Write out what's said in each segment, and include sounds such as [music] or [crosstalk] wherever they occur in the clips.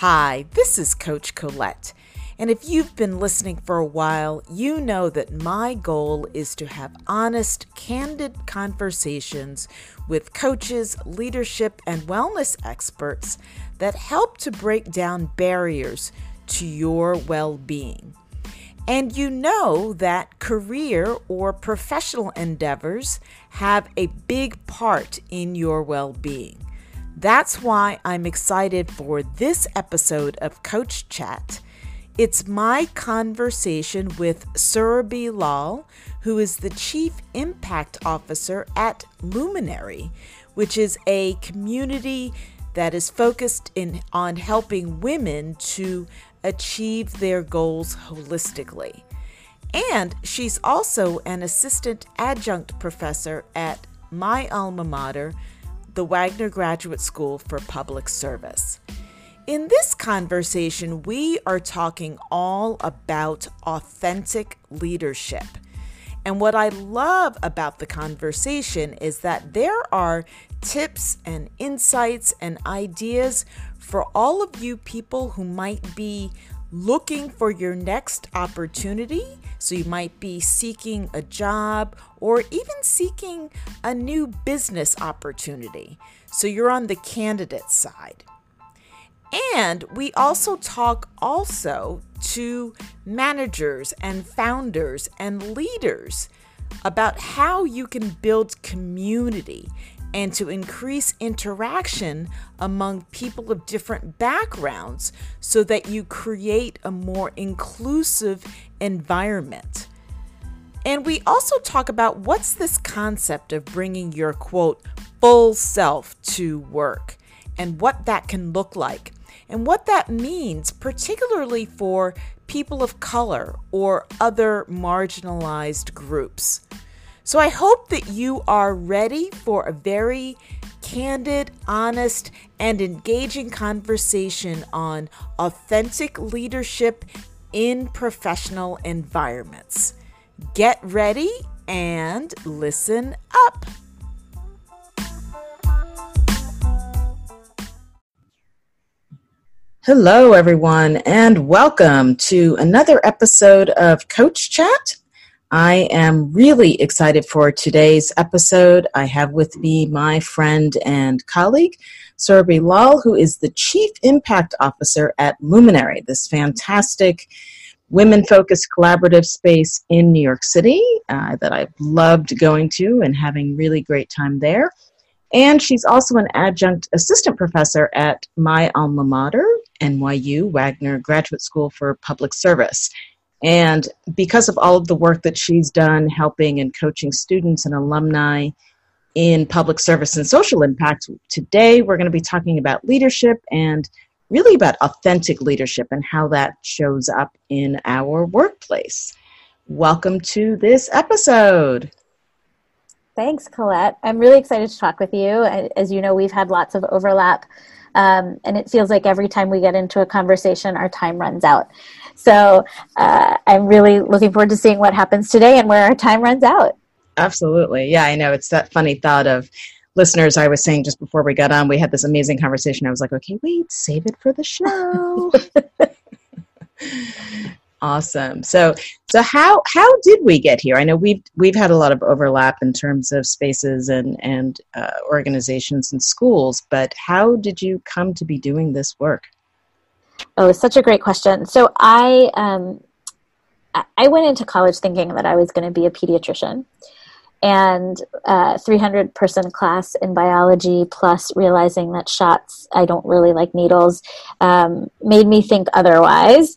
Hi, this is Coach Colette. And if you've been listening for a while, you know that my goal is to have honest, candid conversations with coaches, leadership, and wellness experts that help to break down barriers to your well being. And you know that career or professional endeavors have a big part in your well being. That's why I'm excited for this episode of Coach Chat. It's my conversation with Surabhi Lal, who is the Chief Impact Officer at Luminary, which is a community that is focused in, on helping women to achieve their goals holistically. And she's also an assistant adjunct professor at my alma mater, the Wagner Graduate School for Public Service. In this conversation, we are talking all about authentic leadership. And what I love about the conversation is that there are tips and insights and ideas for all of you people who might be looking for your next opportunity. So you might be seeking a job or even seeking a new business opportunity. So you're on the candidate side. And we also talk also to managers and founders and leaders about how you can build community and to increase interaction among people of different backgrounds so that you create a more inclusive environment. And we also talk about what's this concept of bringing your quote full self to work and what that can look like and what that means, particularly for people of color or other marginalized groups. So I hope that you are ready for a very candid, honest, and engaging conversation on authentic leadership in professional environments. Get ready and listen up. Hello, everyone, and welcome to another episode of Coach Chat. I am really excited for today's episode. I have with me my friend and colleague, Surabhi Lal, who is the Chief Impact Officer at Luminary, this fantastic women focused collaborative space in New York City uh, that I've loved going to and having really great time there. And she's also an adjunct assistant professor at my alma mater, NYU Wagner Graduate School for Public Service. And because of all of the work that she's done helping and coaching students and alumni in public service and social impact, today we're going to be talking about leadership and really about authentic leadership and how that shows up in our workplace. Welcome to this episode. Thanks, Colette. I'm really excited to talk with you. As you know, we've had lots of overlap, um, and it feels like every time we get into a conversation, our time runs out. So uh, I'm really looking forward to seeing what happens today and where our time runs out. Absolutely. Yeah, I know. It's that funny thought of listeners. I was saying just before we got on, we had this amazing conversation. I was like, okay, wait, save it for the show. [laughs] awesome. So, so how how did we get here? I know we've we've had a lot of overlap in terms of spaces and and uh, organizations and schools, but how did you come to be doing this work? Oh, such a great question. So I um, I went into college thinking that I was going to be a pediatrician, and uh, 300 person class in biology, plus realizing that shots I don't really like needles, um, made me think otherwise.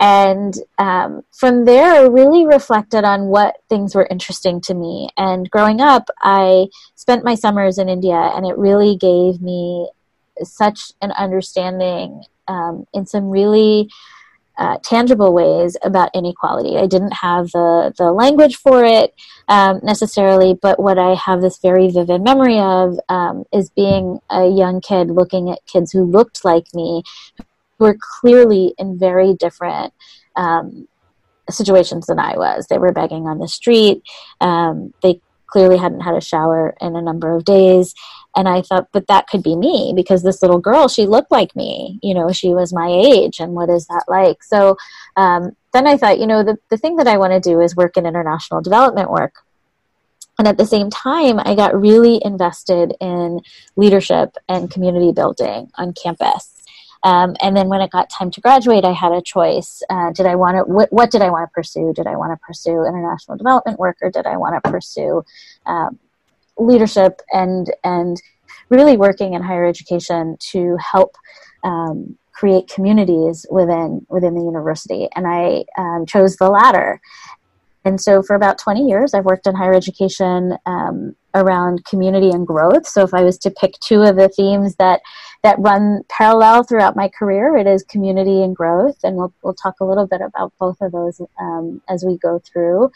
And um, from there, I really reflected on what things were interesting to me. And growing up, I spent my summers in India, and it really gave me such an understanding um, in some really uh, tangible ways about inequality. I didn't have the, the language for it um, necessarily, but what I have this very vivid memory of um, is being a young kid looking at kids who looked like me, were clearly in very different um, situations than I was. They were begging on the street. Um, they clearly hadn't had a shower in a number of days. And I thought, but that could be me because this little girl, she looked like me. You know, she was my age. And what is that like? So um, then I thought, you know, the, the thing that I want to do is work in international development work. And at the same time, I got really invested in leadership and community building on campus. Um, and then when it got time to graduate, I had a choice. Uh, did I want to, what, what, did I want to pursue? Did I want to pursue international development work or did I want to pursue um, leadership and, and really working in higher education to help um, create communities within, within the university? And I um, chose the latter. And so for about 20 years, I've worked in higher education um, around community and growth. So if I was to pick two of the themes that that run parallel throughout my career, it is community and growth, and we'll we'll talk a little bit about both of those um, as we go through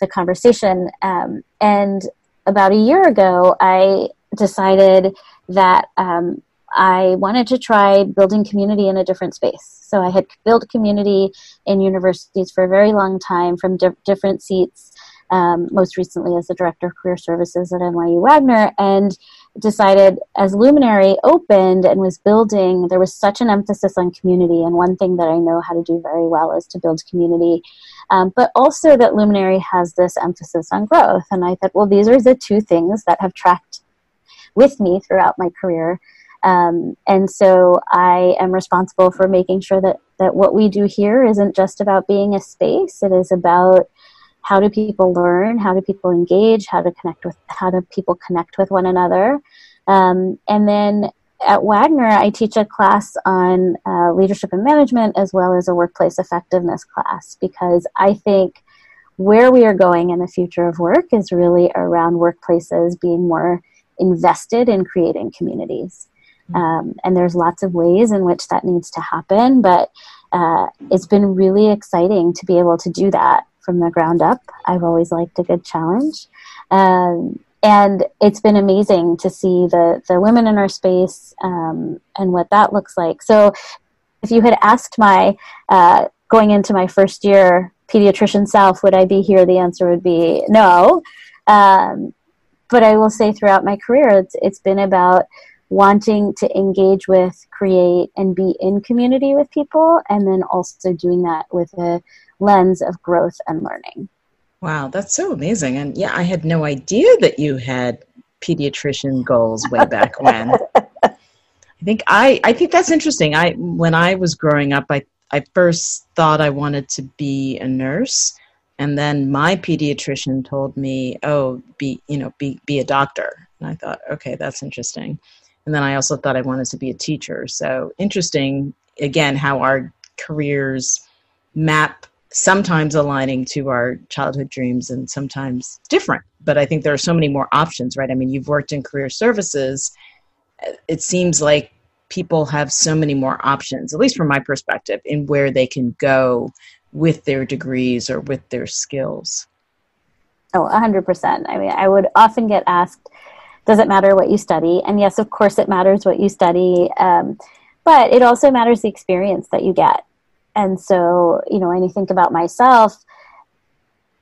the conversation. Um, and about a year ago, I decided that um, I wanted to try building community in a different space. So I had built community in universities for a very long time from di- different seats um, most recently as the director of career services at NYU Wagner, and decided as Luminary opened and was building, there was such an emphasis on community. And one thing that I know how to do very well is to build community, um, but also that Luminary has this emphasis on growth. And I thought, well, these are the two things that have tracked with me throughout my career. Um, and so I am responsible for making sure that, that what we do here isn't just about being a space, it is about how do people learn? How do people engage? How to connect with how do people connect with one another? Um, and then at wagner i teach a class on uh, leadership and management as well as a workplace effectiveness class because i think where we are going in the future of work is really around workplaces being more invested in creating communities. Mm-hmm. um, and there's lots of ways in which that needs to happen but uh, it's been really exciting to be able to do that from the ground up. I've always liked a good challenge. Um, and it's been amazing to see the, the women in our space um, and what that looks like. So, if you had asked my uh, going into my first year pediatrician self, would I be here? The answer would be no. Um, but I will say throughout my career, it's, it's been about wanting to engage with, create, and be in community with people, and then also doing that with a lens of growth and learning. Wow, that's so amazing. And yeah, I had no idea that you had pediatrician goals way back [laughs] when. I think I, I think that's interesting. I when I was growing up, I, I first thought I wanted to be a nurse, and then my pediatrician told me, "Oh, be you know, be be a doctor." And I thought, okay, that's interesting. And then I also thought I wanted to be a teacher. So interesting, again, how our careers map sometimes aligning to our childhood dreams and sometimes different. But I think there are so many more options, right? I mean, you've worked in career services. It seems like people have so many more options, at least from my perspective, in where they can go with their degrees or with their skills. Oh, 100%. I mean, I would often get asked, does it matter what you study? And yes, of course, it matters what you study. Um, but it also matters the experience that you get and so, you know, when you think about myself,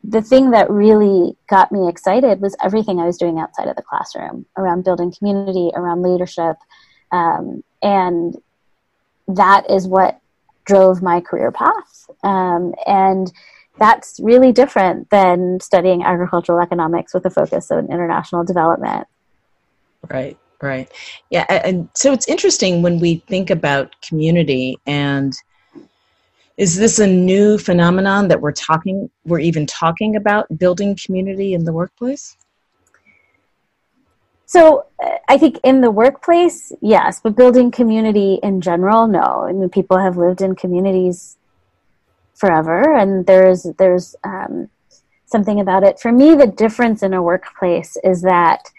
the thing that really got me excited was everything I was doing outside of the classroom around building community, around leadership. Um, and that is what drove my career path. Um, and that's really different than studying agricultural economics with a focus on international development. Right, right. Yeah. And so it's interesting when we think about community and is this a new phenomenon that we're talking we're even talking about building community in the workplace? So i think in the workplace yes but building community in general no. I mean people have lived in communities forever and there's there's um, something about it. For me the difference in a workplace is that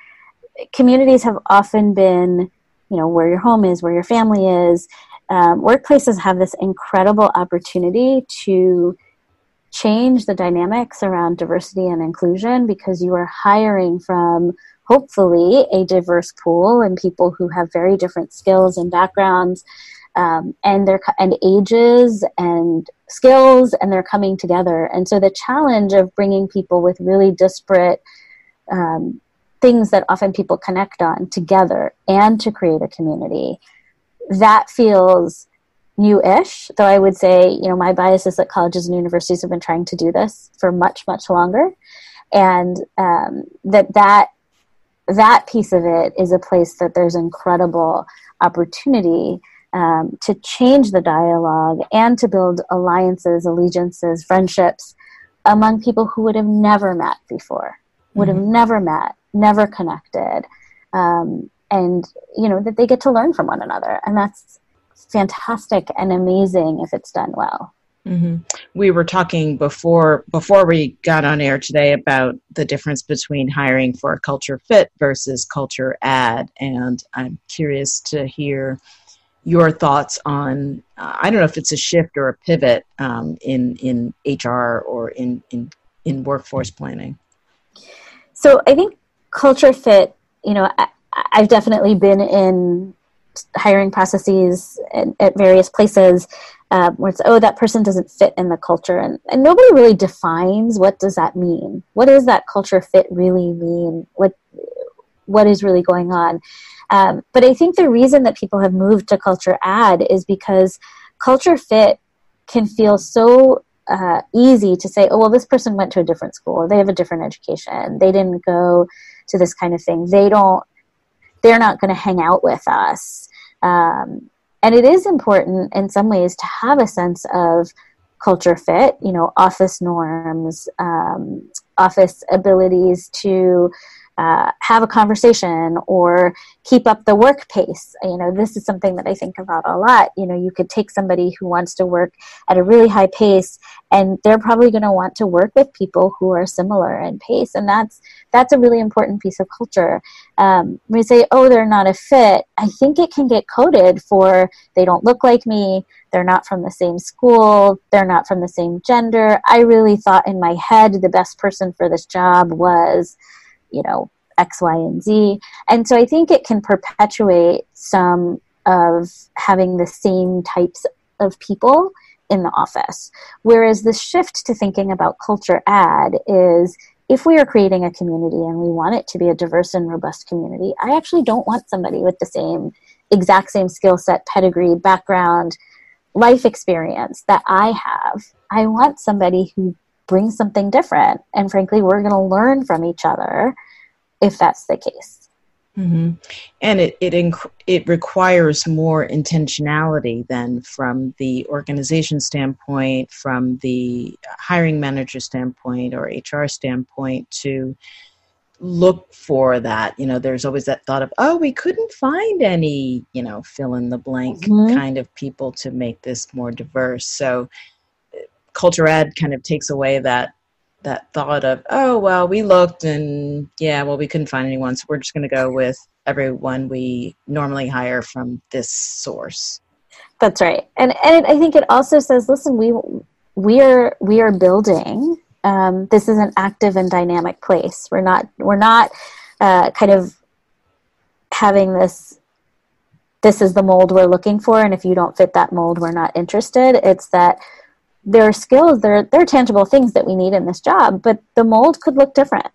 communities have often been you know where your home is where your family is um, workplaces have this incredible opportunity to change the dynamics around diversity and inclusion because you are hiring from hopefully a diverse pool and people who have very different skills and backgrounds um, and their and ages and skills and they're coming together. And so the challenge of bringing people with really disparate um, things that often people connect on together and to create a community, that feels new-ish. Though I would say, you know, my bias is that colleges and universities have been trying to do this for much, much longer, and um, that that that piece of it is a place that there's incredible opportunity um, to change the dialogue and to build alliances, allegiances, friendships among people who would have never met before, would mm-hmm. have never met, never connected, um, and you know that they get to learn from one another, and that's fantastic and amazing if it's done well. Mm-hmm. We were talking before before we got on air today about the difference between hiring for a culture fit versus culture add, and I'm curious to hear your thoughts on uh, I don't know if it's a shift or a pivot um, in in HR or in in in workforce planning. So I think culture fit. You know, I've definitely been in hiring processes at, at various places uh, where it's oh that person doesn't fit in the culture. And, and nobody really defines what does that mean? What does that culture fit really mean? What what is really going on? Um, but i think the reason that people have moved to culture add is because culture fit can feel so uh, easy to say oh well this person went to a different school. They have a different education. They didn't go to this kind of thing. They don't they're not going to hang out with us. Um, and it is important in some ways to have a sense of culture fit you know office norms um, office abilities to uh, have a conversation or keep up the work pace. You know, this is something that I think about a lot. You know, you could take somebody who wants to work at a really high pace, and they're probably going to want to work with people who are similar in pace, and that's that's a really important piece of culture. Um, we say, oh, they're not a fit. I think it can get coded for they don't look like me. They're not from the same school. They're not from the same gender. I really thought in my head the best person for this job was you know, X, Y, and Z. And so I think it can perpetuate some of having the same types of people in the office. Whereas the shift to thinking about culture add is if we are creating a community and we want it to be a diverse and robust community, I actually don't want somebody with the same exact same skill set, pedigree, background, life experience that I have. I want somebody who bring something different. And frankly, we're going to learn from each other if that's the case. Mm-hmm. And it it inc- it requires more intentionality than from the organization standpoint, from the hiring manager standpoint, or HR standpoint to look for that. You know, there's always that thought of, oh, we couldn't find any, you know, fill in the blank mm-hmm. kind of people to make this more diverse. So culture add kind of takes away that that thought of oh well we looked and yeah well we couldn't find anyone so we're just going to go with everyone we normally hire from this source. That's right. And and i think it also says listen we we are we are building um, this is an active and dynamic place. We're not we're not uh, kind of having this this is the mold we're looking for and if you don't fit that mold we're not interested. It's that there are skills, there, there are tangible things that we need in this job, but the mold could look different.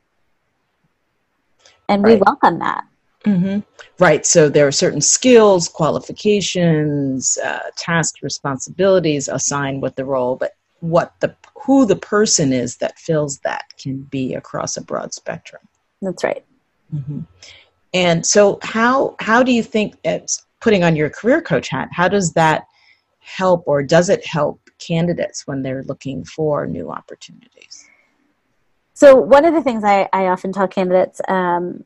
And right. we welcome that. Mm-hmm. Right. So there are certain skills, qualifications, uh, tasks, responsibilities assigned with the role, but what the who the person is that fills that can be across a broad spectrum. That's right. Mm-hmm. And so, how how do you think, putting on your career coach hat, how does that help, or does it help candidates when they're looking for new opportunities? So, one of the things I, I often tell candidates um,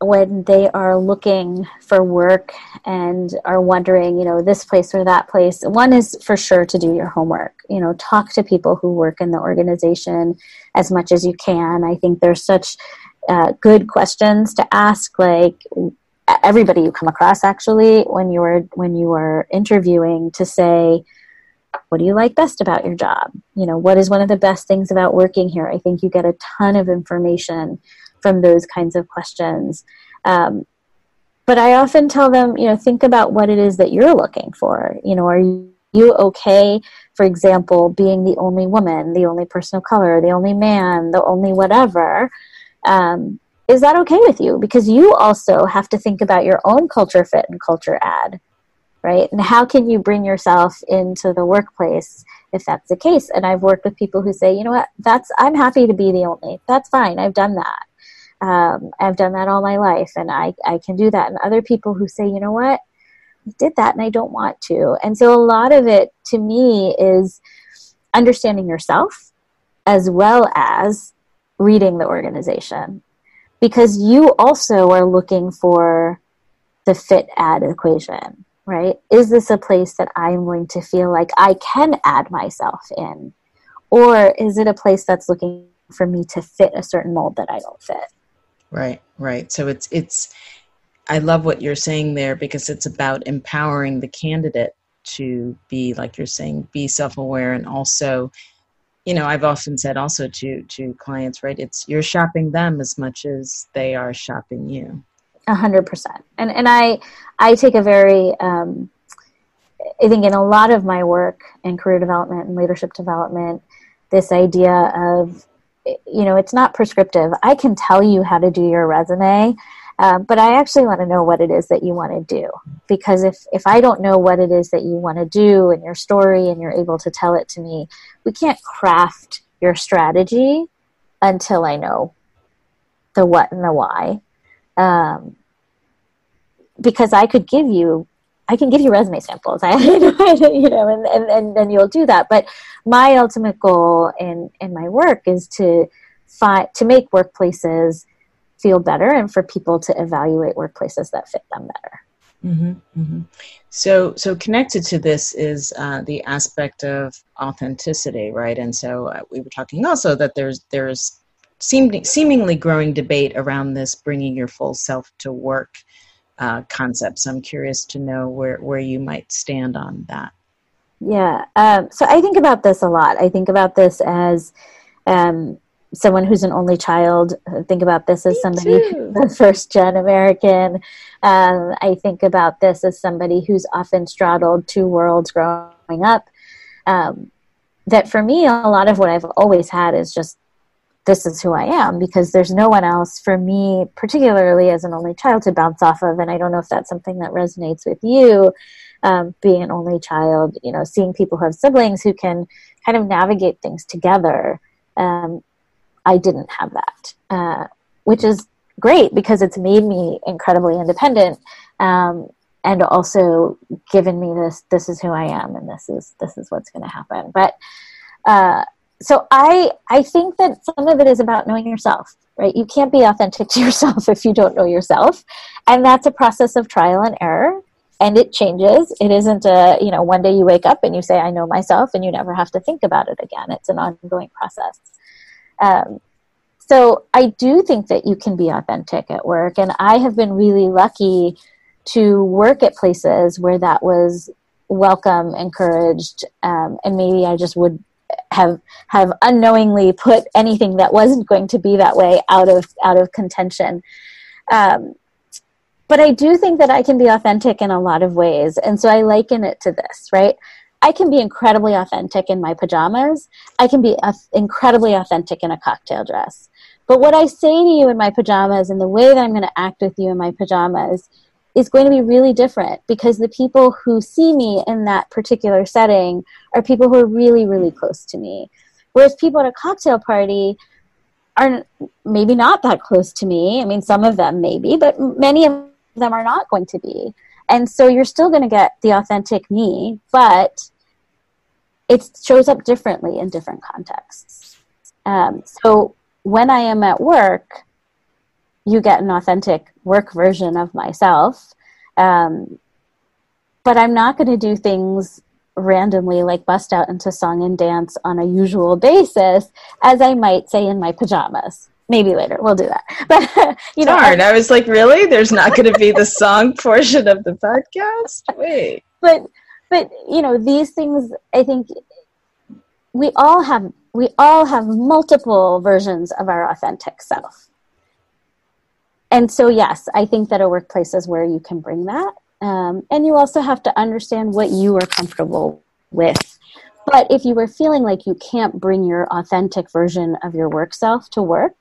when they are looking for work and are wondering, you know, this place or that place, one is for sure to do your homework. You know, talk to people who work in the organization as much as you can. I think there's such uh, good questions to ask, like everybody you come across actually when you are when you are interviewing to say what do you like best about your job? You know, what is one of the best things about working here? I think you get a ton of information from those kinds of questions. Um, but I often tell them, you know, think about what it is that you're looking for. You know, are you okay, for example, being the only woman, the only person of color, the only man, the only whatever? um, is that okay with you? Because you also have to think about your own culture fit and culture add, right? And how can you bring yourself into the workplace if that's the case? And I've worked with people who say, you know what, that's I'm happy to be the only. That's fine. I've done that. Um, I've done that all my life, and I I can do that. And other people who say, you know what, I did that and I don't want to. And so a lot of it to me is understanding yourself as well as reading the organization because you also are looking for the fit add equation, right? Is this a place that I'm going to feel like I can add myself in? Or is it a place that's looking for me to fit a certain mold that I don't fit? Right, right. So it's it's I love what you're saying there because it's about empowering the candidate to be like you're saying be self-aware and also you know i've often said also to to clients right it's you're shopping them as much as they are shopping you hundred percent. And and i i take a very um i think in a lot of my work in career development and leadership development this idea of you know it's not prescriptive. I can tell you how to do your resume um, but I actually want to know what it is that you want to do. Because if if I don't know what it is that you want to do and your story and you're able to tell it to me, we can't craft your strategy until I know the what and the why. Um, because I could give you I can give you resume samples. [laughs] I, you know, and, and, and then you'll do that. But my ultimate goal in, in my work is to find, to make workplaces feel better and for people to evaluate workplaces that fit them better. Mm-hmm, mm-hmm. So, so connected to this is uh, the aspect of authenticity, right? And so uh, we were talking also that there's there's seem, seemingly growing debate around this bringing your full self to work uh, concept. So I'm curious to know where where you might stand on that. Yeah. Um, so I think about this a lot. I think about this as um, someone who's an only child. think about this as Me somebody the first gen American. Um, I think about this as somebody who's often straddled two worlds growing up. Um, that for me, a lot of what I've always had is just this is who I am because there's no one else for me, particularly as an only child, to bounce off of. And I don't know if that's something that resonates with you, um, being an only child, you know, seeing people who have siblings who can kind of navigate things together. Um, I didn't have that, uh, which is great because it's made me incredibly independent um, and also given me this this is who I am and this is this is what's going to happen. But uh, so I I think that some of it is about knowing yourself, right? You can't be authentic [laughs] to yourself if you don't know yourself, and that's a process of trial and error. And it changes. It isn't a, you know, one day you wake up and you say, I know myself, and you never have to think about it again. It's an ongoing process. Um, so I do think that you can be authentic at work, and I have been really lucky to work at places where that was welcome, encouraged, um, and maybe I just would have have unknowingly put anything that wasn't going to be that way out of out of contention. Um, but I do think that I can be authentic in a lot of ways, and so I liken it to this, right? I can be incredibly authentic in my pajamas. I can be incredibly authentic in a cocktail dress. But what I say to you in my pajamas and the way that I'm going to act with you in my pajamas is going to be really different because the people who see me in that particular setting are people who are really, really close to me. Whereas people at a cocktail party are maybe not that close to me. I mean, some of them maybe, but many of them are not going to be. And so you're still going to get the authentic me, but it shows up differently in different contexts. Um, so when I am at work, you get an authentic work version of myself. Um, but I'm not going to do things randomly like bust out into song and dance on a usual basis as I might say in my pajamas. Maybe later we'll do that. [laughs] But you know, Darn, I, I was like, really? There's not going to be the song [laughs] portion of the podcast? Wait. But but you know, these things I think we all have we all have multiple versions of our authentic self. And so, yes, I think that a workplace is where you can bring that. Um, and you also have to understand what you are comfortable with. But if you were feeling like you can't bring your authentic version of your work self to work,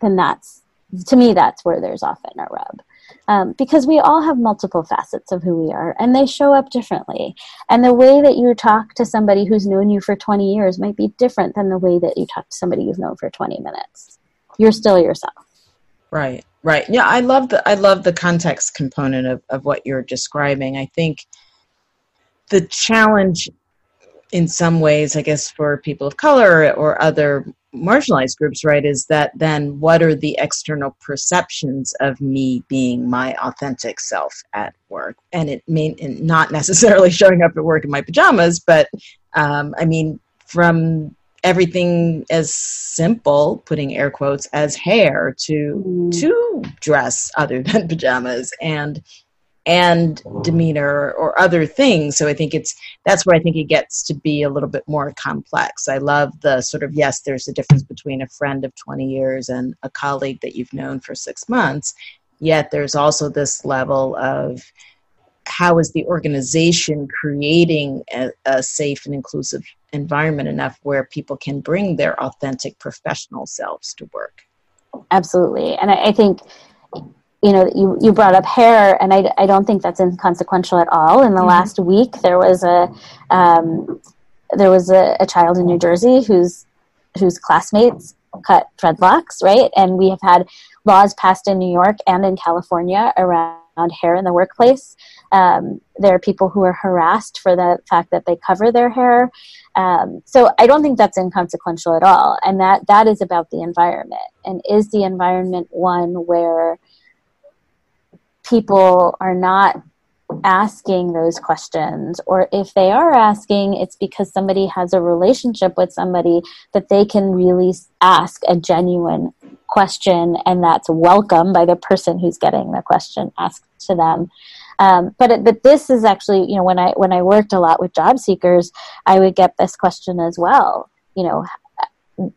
then that's to me, that's where there's often a rub. Um, because we all have multiple facets of who we are and they show up differently. And the way that you talk to somebody who's known you for 20 years might be different than the way that you talk to somebody you've known for 20 minutes. You're still yourself. Right, right. Yeah, I love the I love the context component of, of what you're describing. I think the challenge in some ways, I guess, for people of color or other marginalized groups, right, is that then what are the external perceptions of me being my authentic self at work? And it may not necessarily [laughs] showing up at work in my pajamas, but um, I mean, from everything as simple, putting air quotes, as hair to mm. to dress other [laughs] than pajamas and and demeanor or other things. So I think it's that's where I think it gets to be a little bit more complex. I love the sort of yes, there's a difference between a friend of 20 years and a colleague that you've known for six months. Yet there's also this level of how is the organization creating a, a safe and inclusive environment enough where people can bring their authentic professional selves to work. Absolutely. And I, I think you know, you, you brought up hair, and I, I don't think that's inconsequential at all. In the mm-hmm. last week, there was a um, there was a, a, child in New Jersey whose whose classmates cut dreadlocks, right? And we have had laws passed in New York and in California around hair in the workplace. Um, there are people who are harassed for the fact that they cover their hair. Um, so I don't think that's inconsequential at all, and that that is about the environment. And is the environment one where people are not asking those questions or if they are asking it's because somebody has a relationship with somebody that they can really ask a genuine question and that's welcome by the person who's getting the question asked to them. Um, but but this is actually you know when I when I worked a lot with job seekers I would get this question as well. You know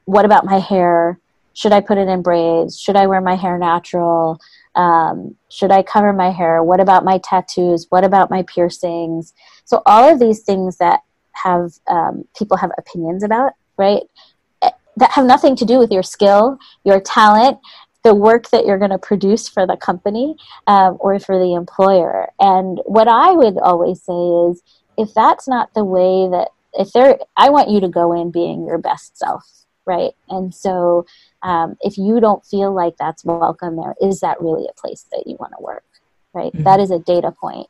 what about my hair? Should I put it in braids? Should I wear my hair natural um, should I cover my hair? What about my tattoos? What about my piercings? So all of these things that have um, people have opinions about, right? Eh, that have nothing to do with your skill, your talent, the work that you're going to produce for the company um, or for the employer. And what I would always say is, if that's not the way that if they're, I want you to go in being your best self, right? And so um, if you don't feel like that's welcome there, is that really a place that you want to work? Right? Mm-hmm. That is a data point.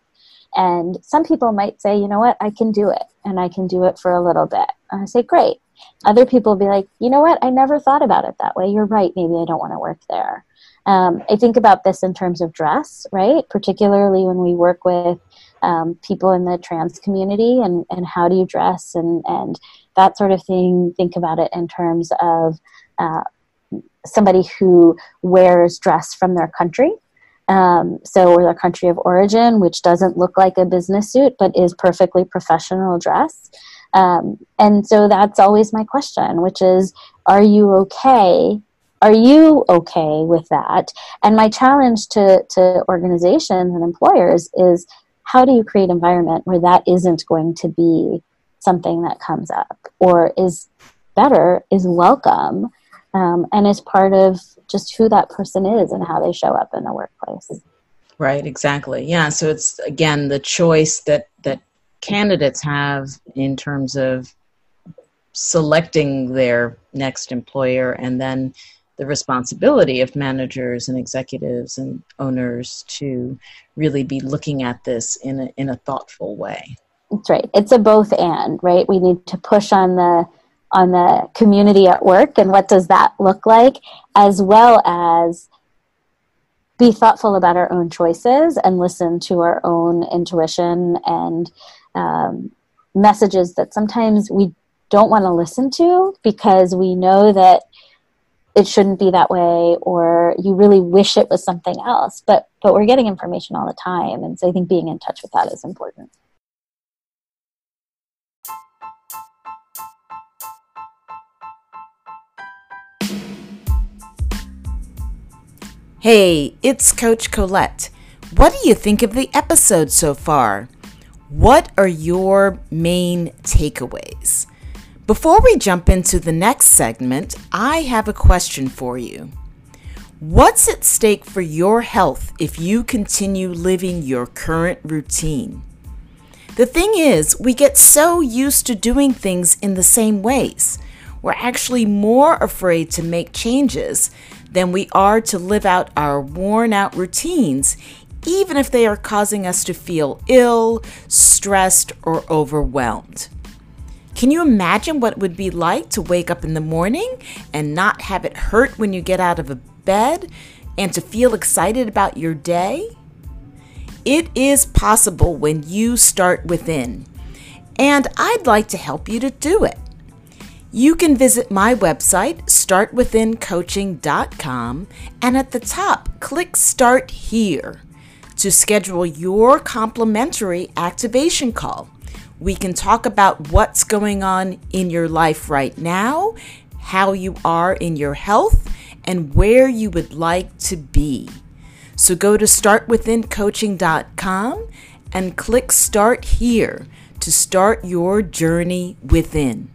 And some people might say, you know what, I can do it, and I can do it for a little bit. And I say, great. Other people will be like, you know what, I never thought about it that way. You're right. Maybe I don't want to work there. Um, I think about this in terms of dress, right? Particularly when we work with um, people in the trans community and, and how do you dress and, and that sort of thing. Think about it in terms of uh, somebody who wears dress from their country. Um, so, or their country of origin, which doesn't look like a business suit but is perfectly professional dress. Um, and so that's always my question, which is, are you okay? Are you okay with that? And my challenge to, to organizations and employers is how do you create environment where that isn't going to be something that comes up or is better, is welcome, um, and is part of just who that person is and how they show up in the workplace. Right, exactly. Yeah, so it's again the choice that that candidates have in terms of selecting their next employer and then the responsibility of managers and executives and owners to really be looking at this in a, in a thoughtful way. That's right. It's a both and, right? We need to push on the on the community at work and what does that look like, as well as be thoughtful about our own choices and listen to our own intuition and um, messages that sometimes we don't want to listen to because we know that it shouldn't be that way or you really wish it was something else but but we're getting information all the time and so i think being in touch with that is important Hey, it's Coach Colette. What do you think of the episode so far? What are your main takeaways? Before we jump into the next segment, I have a question for you. What's at stake for your health if you continue living your current routine? The thing is, we get so used to doing things in the same ways. We're actually more afraid to make changes than we are to live out our worn out routines, even if they are causing us to feel ill, stressed, or overwhelmed. Can you imagine what it would be like to wake up in the morning and not have it hurt when you get out of a bed and to feel excited about your day? It is possible when you start within, and I'd like to help you to do it. You can visit my website, startwithincoaching.com, and at the top, click Start Here to schedule your complimentary activation call. We can talk about what's going on in your life right now, how you are in your health, and where you would like to be. So go to startwithincoaching.com and click Start Here to start your journey within.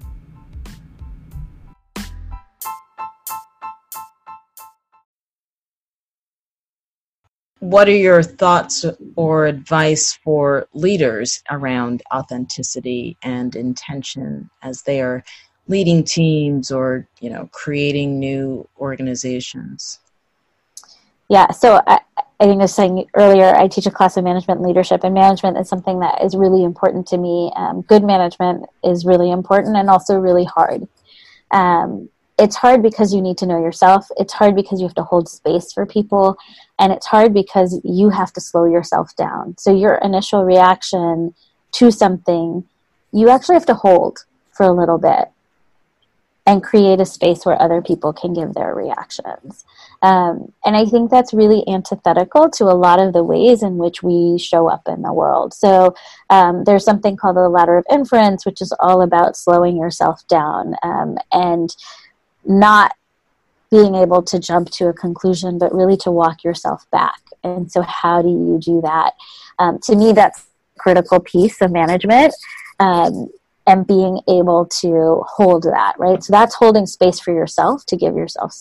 What are your thoughts or advice for leaders around authenticity and intention as they are leading teams or, you know, creating new organizations? Yeah, so I, I think I was saying earlier, I teach a class of management and leadership, and management is something that is really important to me. Um, good management is really important and also really hard. Um, it's hard because you need to know yourself. It's hard because you have to hold space for people. And it's hard because you have to slow yourself down. So, your initial reaction to something, you actually have to hold for a little bit and create a space where other people can give their reactions. Um, and I think that's really antithetical to a lot of the ways in which we show up in the world. So um, there's something called the ladder of inference, which is all about slowing yourself down um, and not being able to jump to a conclusion, but really to walk yourself back. And so, how do you do that? Um, to me, that's a critical piece of management. Um, and being able to hold that, right? So that's holding space for yourself to give yourself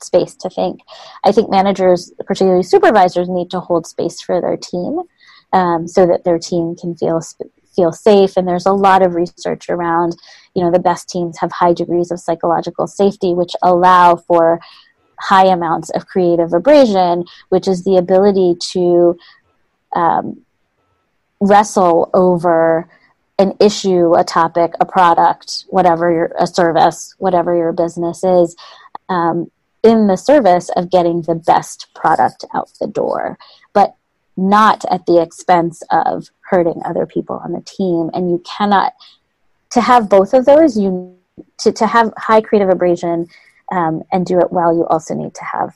space to think. I think managers, particularly supervisors, need to hold space for their team um, so that their team can feel feel safe. And there's a lot of research around, you know, the best teams have high degrees of psychological safety, which allow for high amounts of creative abrasion, which is the ability to um, wrestle over an issue, a topic, a product, whatever your a service, whatever your business is, um, in the service of getting the best product out the door, not at the expense of hurting other people on the team. And you cannot to have both of those. You to to have high creative abrasion um, and do it well. You also need to have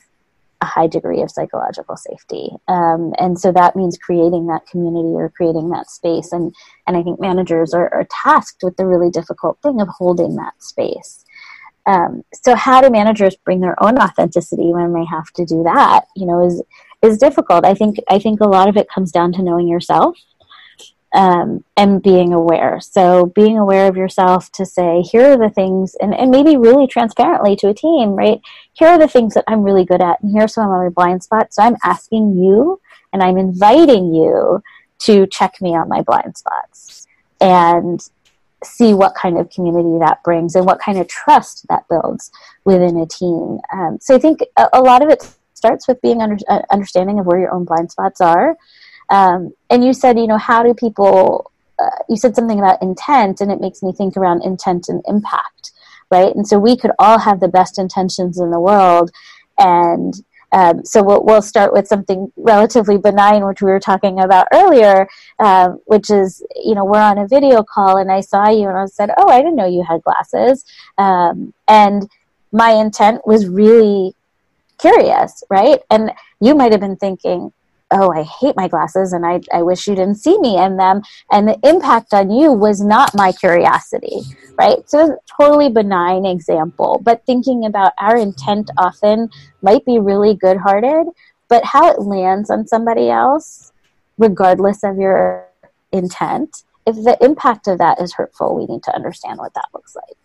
a high degree of psychological safety. Um, and so that means creating that community or creating that space. And, and I think managers are, are tasked with the really difficult thing of holding that space. Um, so how do managers bring their own authenticity when they have to do that? You know, is is difficult. I think I think a lot of it comes down to knowing yourself um, and being aware. So being aware of yourself to say, here are the things, and, and maybe really transparently to a team, right? Here are the things that I'm really good at, and here's some of my blind spots. So I'm asking you and I'm inviting you to check me on my blind spots and see what kind of community that brings and what kind of trust that builds within a team. Um, so I think a, a, lot of it starts with being under, uh, understanding of where your own blind spots are um, and you said, you know, how do people, uh, you said something about intent, and it makes me think around intent and impact, right? And so we could all have the best intentions in the world. And um, so we'll, we'll start with something relatively benign, which we were talking about earlier, uh, which is, you know, we're on a video call and I saw you and I said, oh, I didn't know you had glasses. Um, and my intent was really curious, right? And you might have been thinking, oh i hate my glasses and I, I wish you didn't see me in them. And the impact on you was not my curiosity right? So a totally benign example but thinking about our intent often might be really good hearted but how it lands on somebody else regardless of your intent if the impact of that is hurtful we need to understand what that looks like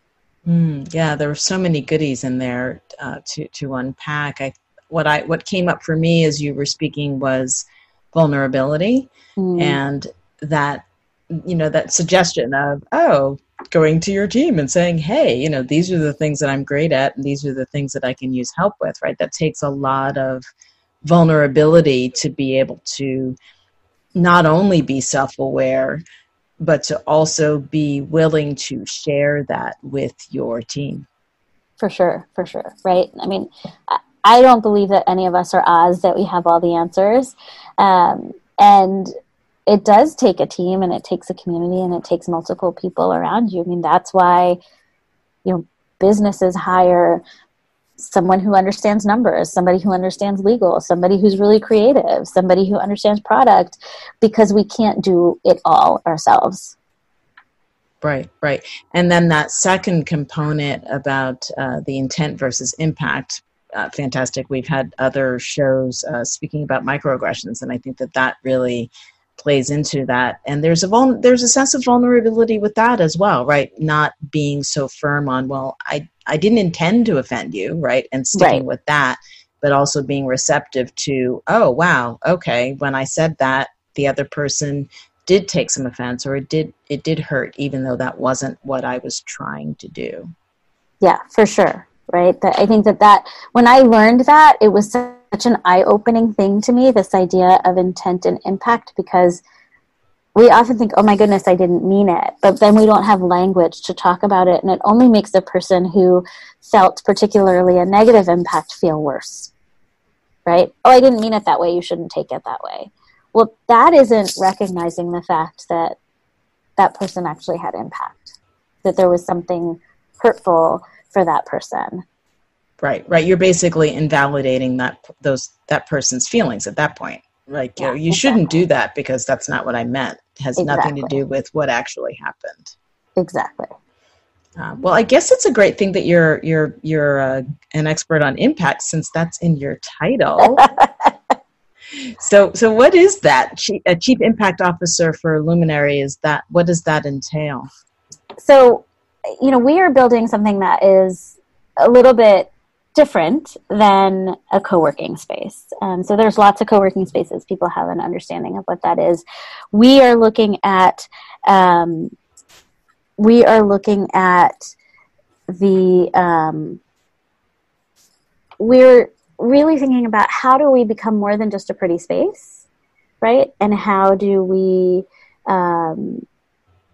mm, yeah there were so many goodies in there uh, to, to unpack i what I what came up for me as you were speaking was vulnerability mm. and that you know that suggestion of oh going to your team and saying hey you know these are the things that i'm great at and these are the things that i can use help with right that takes a lot of vulnerability to be able to not only be self-aware but to also be willing to share that with your team. For sure for sure right? I mean i don't believe that any of us are oz that we have all the answers. Um, and it does take a team and it takes a community and it takes multiple people around you. I mean, that's why, you know, businesses hire someone who understands numbers, somebody who understands legal, somebody who's really creative, somebody who understands product, because we can't do it all ourselves. Right, right. And then that second component about uh, the intent versus impact, uh, fantastic. We've had other shows uh, speaking about microaggressions, and I think that that really plays into that and there's a vul- there's a sense of vulnerability with that as well right not being so firm on well i i didn't intend to offend you right and sticking right. with that but also being receptive to oh wow okay when i said that the other person did take some offense or it did it did hurt even though that wasn't what i was trying to do yeah for sure right that i think that that when i learned that it was such an eye-opening thing to me this idea of intent and impact because we often think oh my goodness i didn't mean it but then we don't have language to talk about it and it only makes the person who felt particularly a negative impact feel worse right? Oh i didn't mean it that way you shouldn't take it that way. Well that isn't recognizing the fact that that person actually had impact that there was something hurtful for that person. Right right. You're basically invalidating that those that person's feelings at that point like yeah, you, you exactly. shouldn't do that because that's not what i meant. It has exactly. nothing to do with what actually happened. Exactly. Uh, well i guess it's a great thing that you're you're you're uh, an expert on impact since that's in your title. [laughs] So so what is that? A chief impact officer for luminary is that what does that entail? So you know we are building something that is a little bit different than a co-working space. Um, so there's lots of co-working spaces. People have an understanding of what that is. We are looking at um, we are looking at the um, we're really thinking about how do we become more than just a pretty space, right? And how do we um,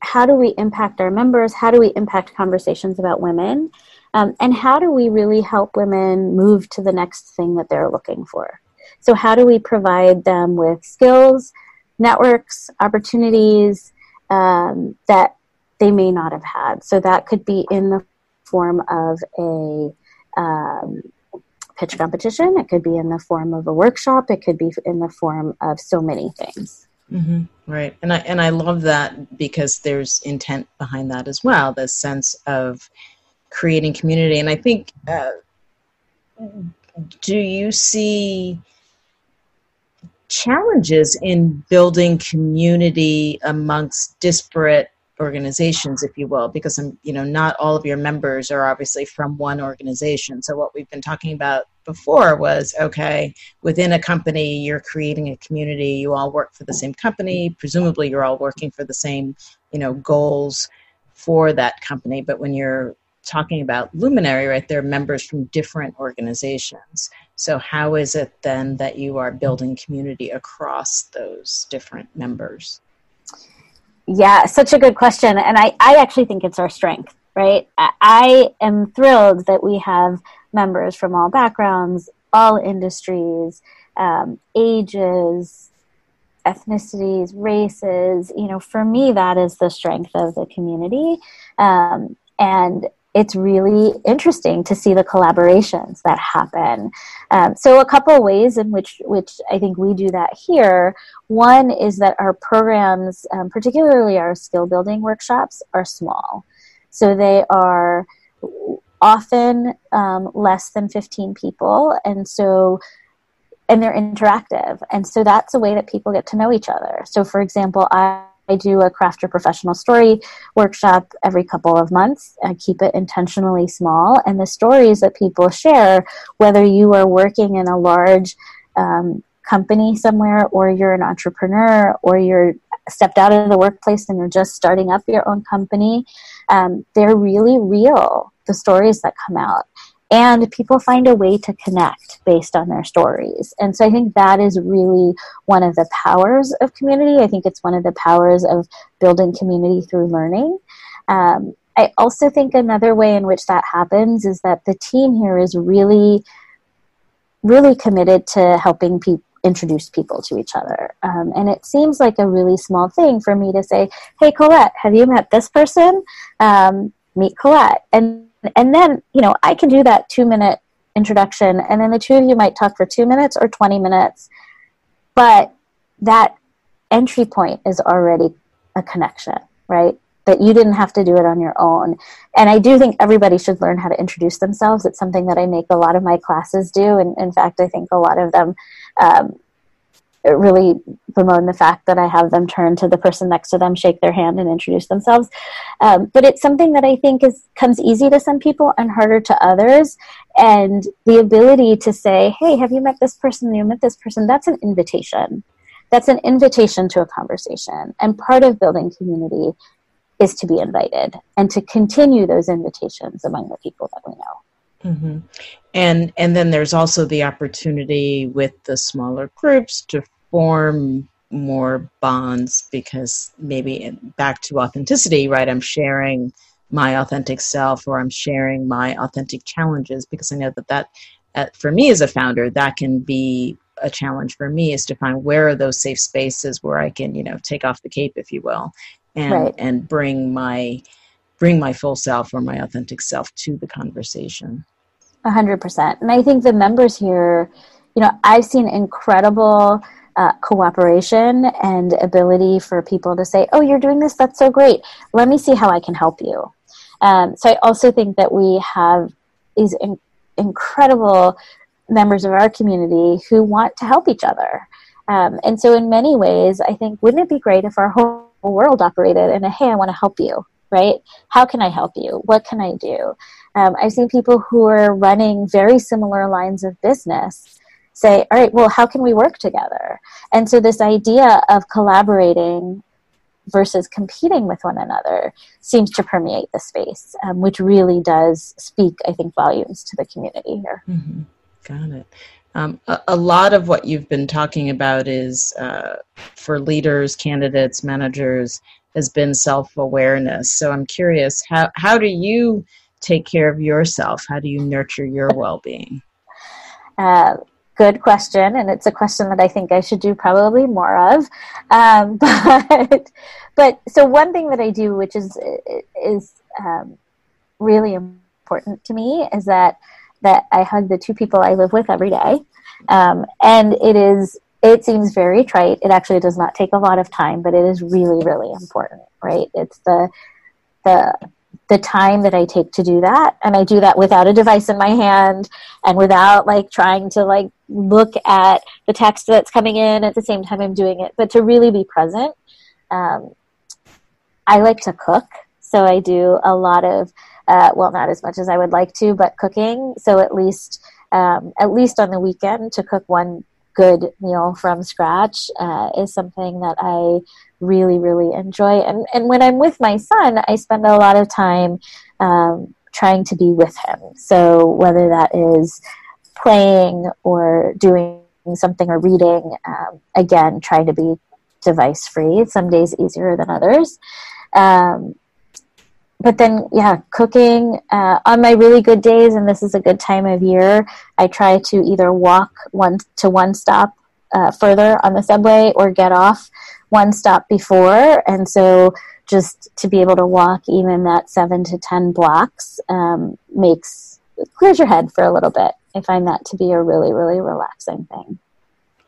how do we impact our members? How do we impact conversations about women? Um, and how do we really help women move to the next thing that they're looking for? So, how do we provide them with skills, networks, opportunities um, that they may not have had? So, that could be in the form of a um, pitch competition, it could be in the form of a workshop, it could be in the form of so many things. Mm-hmm. Right, and I and I love that because there's intent behind that as well. The sense of creating community. And I think, uh, do you see challenges in building community amongst disparate organizations if you will? Because I'm, you know not all of your members are obviously from one organization. So what we've been talking about before was okay within a company you're creating a community. You all work for the same company. Presumably you're all working for the same you know goals for that company. But when you're talking about Luminary, right, they're members from different organizations. So, how is it then that you are building community across those different members? Yeah, such a good question. And I, I actually think it's our strength, right? I am thrilled that we have members from all backgrounds, all industries, um, ages, ethnicities, races. You know, for me, that is the strength of the community. Um, and it's really interesting to see the collaborations that happen. Um, so, a couple ways in which which I think we do that here. One is that our programs, um, particularly our skill building workshops, are small, so they are often um, less than 15 people, and so and they're interactive, and so that's a way that people get to know each other. So, for example, I I do a craft your professional story workshop every couple of months. I keep it intentionally small. And the stories that people share, whether you are working in a large um, company somewhere, or you're an entrepreneur, or you're stepped out of the workplace and you're just starting up your own company, um, they're really real, the stories that come out and people find a way to connect based on their stories. And so I think that is really one of the powers of community. I think it's one of the powers of building community through learning. Um, I also think another way in which that happens is that the team here is really, really committed to helping people introduce people to each other. Um, and it seems like a really small thing for me to say, hey, Colette, have you met this person? Um, meet Colette. And and then you know i can do that two minute introduction and then the two of you might talk for two minutes or 20 minutes but that entry point is already a connection right? That you didn't have to do it on your own. And i do think everybody should learn how to introduce themselves. It's something that i make a lot of my classes do. And in fact i think a lot of them um, really bemoan the fact that I have them turn to the person next to them, shake their hand, and introduce themselves. Um, but it's something that I think is comes easy to some people and harder to others. And the ability to say, "Hey, have you met this person? Have you met this person?" That's an invitation. That's an invitation to a conversation. And part of building community is to be invited and to continue those invitations among the people that we know. Mm-hmm. And and then there's also the opportunity with the smaller groups to form more bonds because maybe back to authenticity, right? I'm sharing my authentic self or I'm sharing my authentic challenges because I know that that uh, for me as a founder that can be a challenge for me is to find where are those safe spaces where I can you know take off the cape if you will and right. and bring my bring my full self or my authentic self to the conversation. A hundred percent. And I think the members here, you know, I've seen incredible uh, cooperation and ability for people to say, "Oh, you're doing this. That's so great. Let me see how I can help you." Um, so I also think that we have these in- incredible members of our community who want to help each other. Um, and so, in many ways, I think wouldn't it be great if our whole world operated in a "Hey, I want to help you." Right? How can I help you? What can I do? Um, I've seen people who are running very similar lines of business say, all right, well, how can we work together? And so this idea of collaborating versus competing with one another seems to permeate the space, um, which really does speak, I think, volumes to the community here. Mm-hmm. Got it. Um, a, a, lot of what you've been talking about is uh, for leaders, candidates, managers, has been self awareness. So I'm curious, how, how do you take care of yourself? How do you nurture your well being? Uh, good question, and it's a question that I think I should do probably more of. Um, [laughs] but but so one thing that I do, which is is um, really important to me, is that that I hug the two people I live with every day, um, and it is it seems very trite. It actually does not take a lot of time, but it is really really important, right? It's the the the time that I take to do that. And I do that without a device in my hand and without like trying to like look at the text that's coming in at the same time I'm doing it, but to really be present. Um, I like to cook. So I do a lot of, uh, well, not as much as I would like to, but cooking. So at least, um, at least on the weekend to cook one good meal from scratch uh, is something that I really, really enjoy. And, and when I'm with my son, I spend a lot of time um, trying to be with him. So whether that is playing or doing something or reading, um, again, trying to be device free. Some days easier than others. Um, but then, yeah, cooking uh, on my really good days, and this is a good time of year. I try to either walk one to one stop uh, further on the subway or get off one stop before. And so just to be able to walk even that seven to 10 blocks um, makes, clears your head for a little bit. I find that to be a really, really relaxing thing.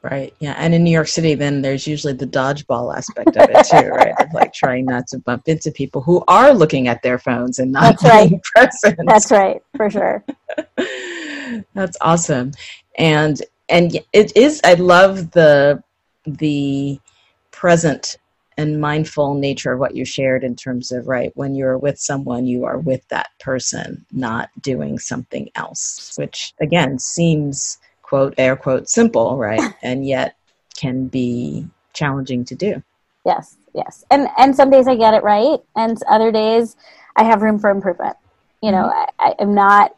Right. Yeah. And in New York City, then there's usually the dodgeball aspect of it too, right? Of like trying not to bump into people who are looking at their phones and not That's right. [laughs] present. That's right, for sure. [laughs] That's awesome. And and it is. I love the the present and mindful nature of what you shared in terms of right when you're with someone you are with that person not doing something else which again seems quote air quote simple right [laughs] and yet can be challenging to do. Yes yes. And and some days i get it right and other days i have room for improvement. You know mm-hmm. I, i'm not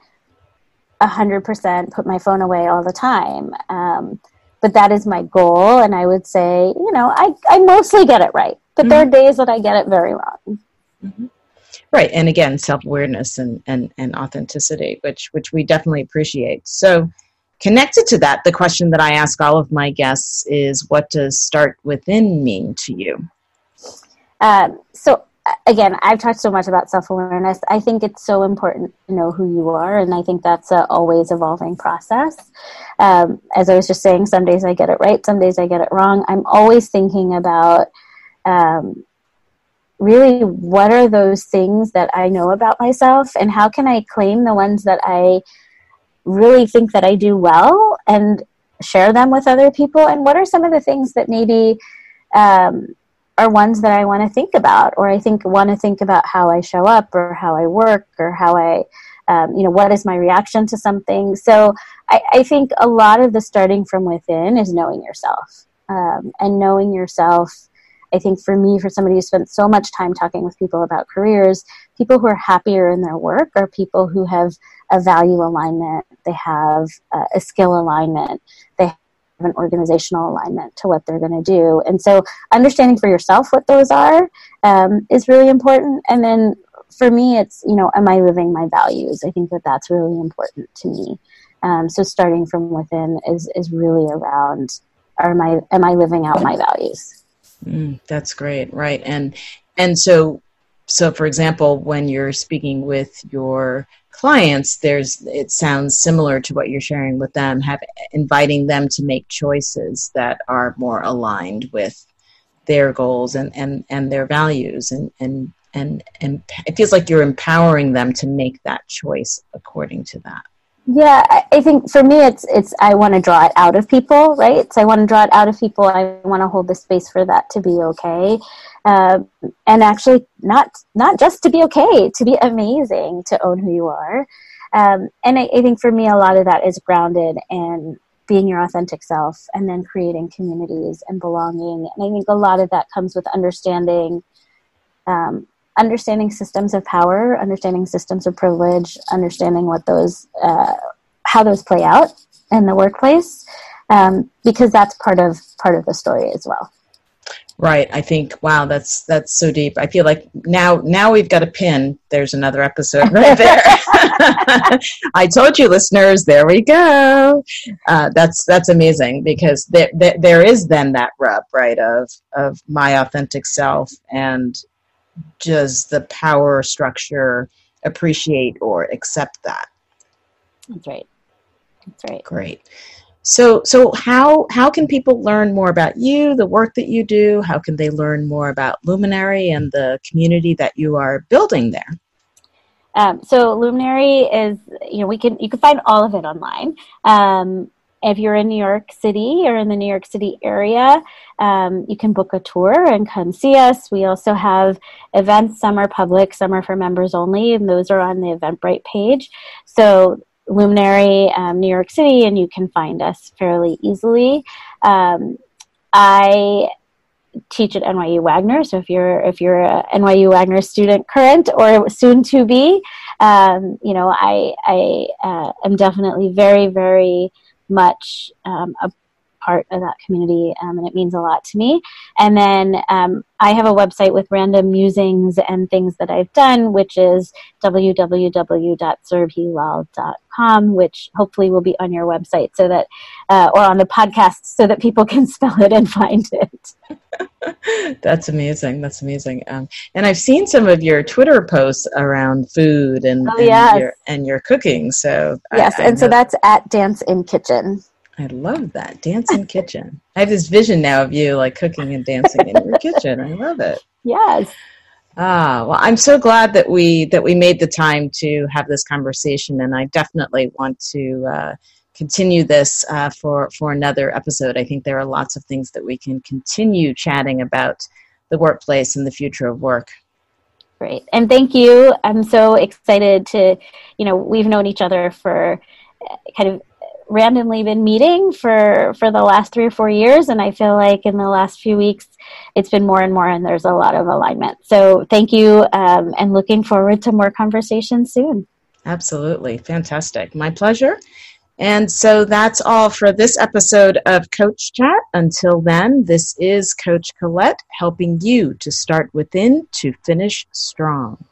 100% put my phone away all the time. Um, but that is my goal and i would say you know i, I mostly get it right but mm-hmm. there are mm-hmm. days that i get it very wrong mm-hmm. right and again self-awareness and, and and authenticity which which we definitely appreciate so connected to that the question that i ask all of my guests is what does start within mean to you um, so again, I've talked so much about self awareness. I think it's so important to know who you are, and I think that's a always evolving process. Um, as I was just saying, some days I get it right, some days I get it wrong. I'm always thinking about um, really what are those things that I know about myself, and how can I claim the ones that I really think that I do well and share them with other people, and what are some of the things that maybe um, are ones that I want to think about, or I think want to think about how I show up, or how I work, or how I, um, you know, what is my reaction to something. So I, I, think a lot of the starting from within is knowing yourself, um, and knowing yourself. I think for me, for somebody who spent so much time talking with people about careers, people who are happier in their work are people who have a value alignment, they have uh, a skill alignment, they an organizational alignment to what they're going to do. And so, understanding for yourself what those are um, is really important. And then for me, it's, you know, am I living my values? I think that that's really important to me. Um, so, starting from within is, is really around are my, am I living out my values? Mm, that's great. Right. And, and so, so for example, when you're speaking with your clients there's it sounds similar to what you're sharing with them have inviting them to make choices that are more aligned with their goals and and and their values. And and and and it feels like you're empowering them to make that choice according to that yeah i think for me it's it's i want to draw it out of people right so i want to draw it out of people i want to hold the space for that to be okay uh, and actually not not just to be okay, to be amazing, to own who you are. Um, and I, I think for me, a lot of that is grounded in being your authentic self, and then creating communities and belonging. And I think a lot of that comes with understanding. Um, understanding systems of power, understanding systems of privilege, understanding what those, uh, how those play out in the workplace, um, because that's part of part of the story as well. Right. I think wow, that's that's so deep. I feel like now now we've got a pin. There's another episode right [laughs] there. [laughs] I told you, listeners. There we go. Uh, that's that's amazing because there, there there is then that rub right of of my authentic self and does the power structure appreciate or accept that? That's right. That's right. Great. So, so how how can people learn more about you, the work that you do? How can they learn more about Luminary and the community that you are building there? Um, so, Luminary is you know we can you can find all of it online. Um, if you're in New York City or in the New York City area, um, you can book a tour and come see us. We also have events. Some are public, some are for members only, and those are on the Eventbrite page. So Luminary um, New York City, and you can find us fairly easily. Um, I teach at NYU Wagner, so if you're if you're a NYU Wagner student, current or soon to be, um, you know I I uh, am definitely very very much um, a part of that community, um, and it means a lot to me. And then um, I have a website with random musings and things that I've done, which is www.surbhilal.com, which hopefully will be on your website so that, uh, or on the podcast, so that people [laughs] can spell it and find it. [laughs] That's amazing. That's amazing. Um, and I've seen some of your Twitter posts around food and, oh, yes. and, your, and your cooking. So yes, I, I and know. so that's at Dance in Kitchen. I love that dancing kitchen. I have this vision now of you like cooking and dancing in your kitchen. I love it. Yes. Ah, well, I'm so glad that we that we made the time to have this conversation, and I definitely want to uh, continue this uh, for for another episode. I think there are lots of things that we can continue chatting about the workplace and the future of work. Great. And thank you. I'm so excited to, you know, we've known each other for uh, kind of randomly been meeting for for the last three or four years and i feel like in the last few weeks it's been more and more and there's a lot of alignment. So thank you um, and looking forward to more conversations soon. Absolutely. Fantastic. My pleasure. And so that's all for this episode of Coach Chat. Until then, this is Coach Colette helping you to start within to finish strong.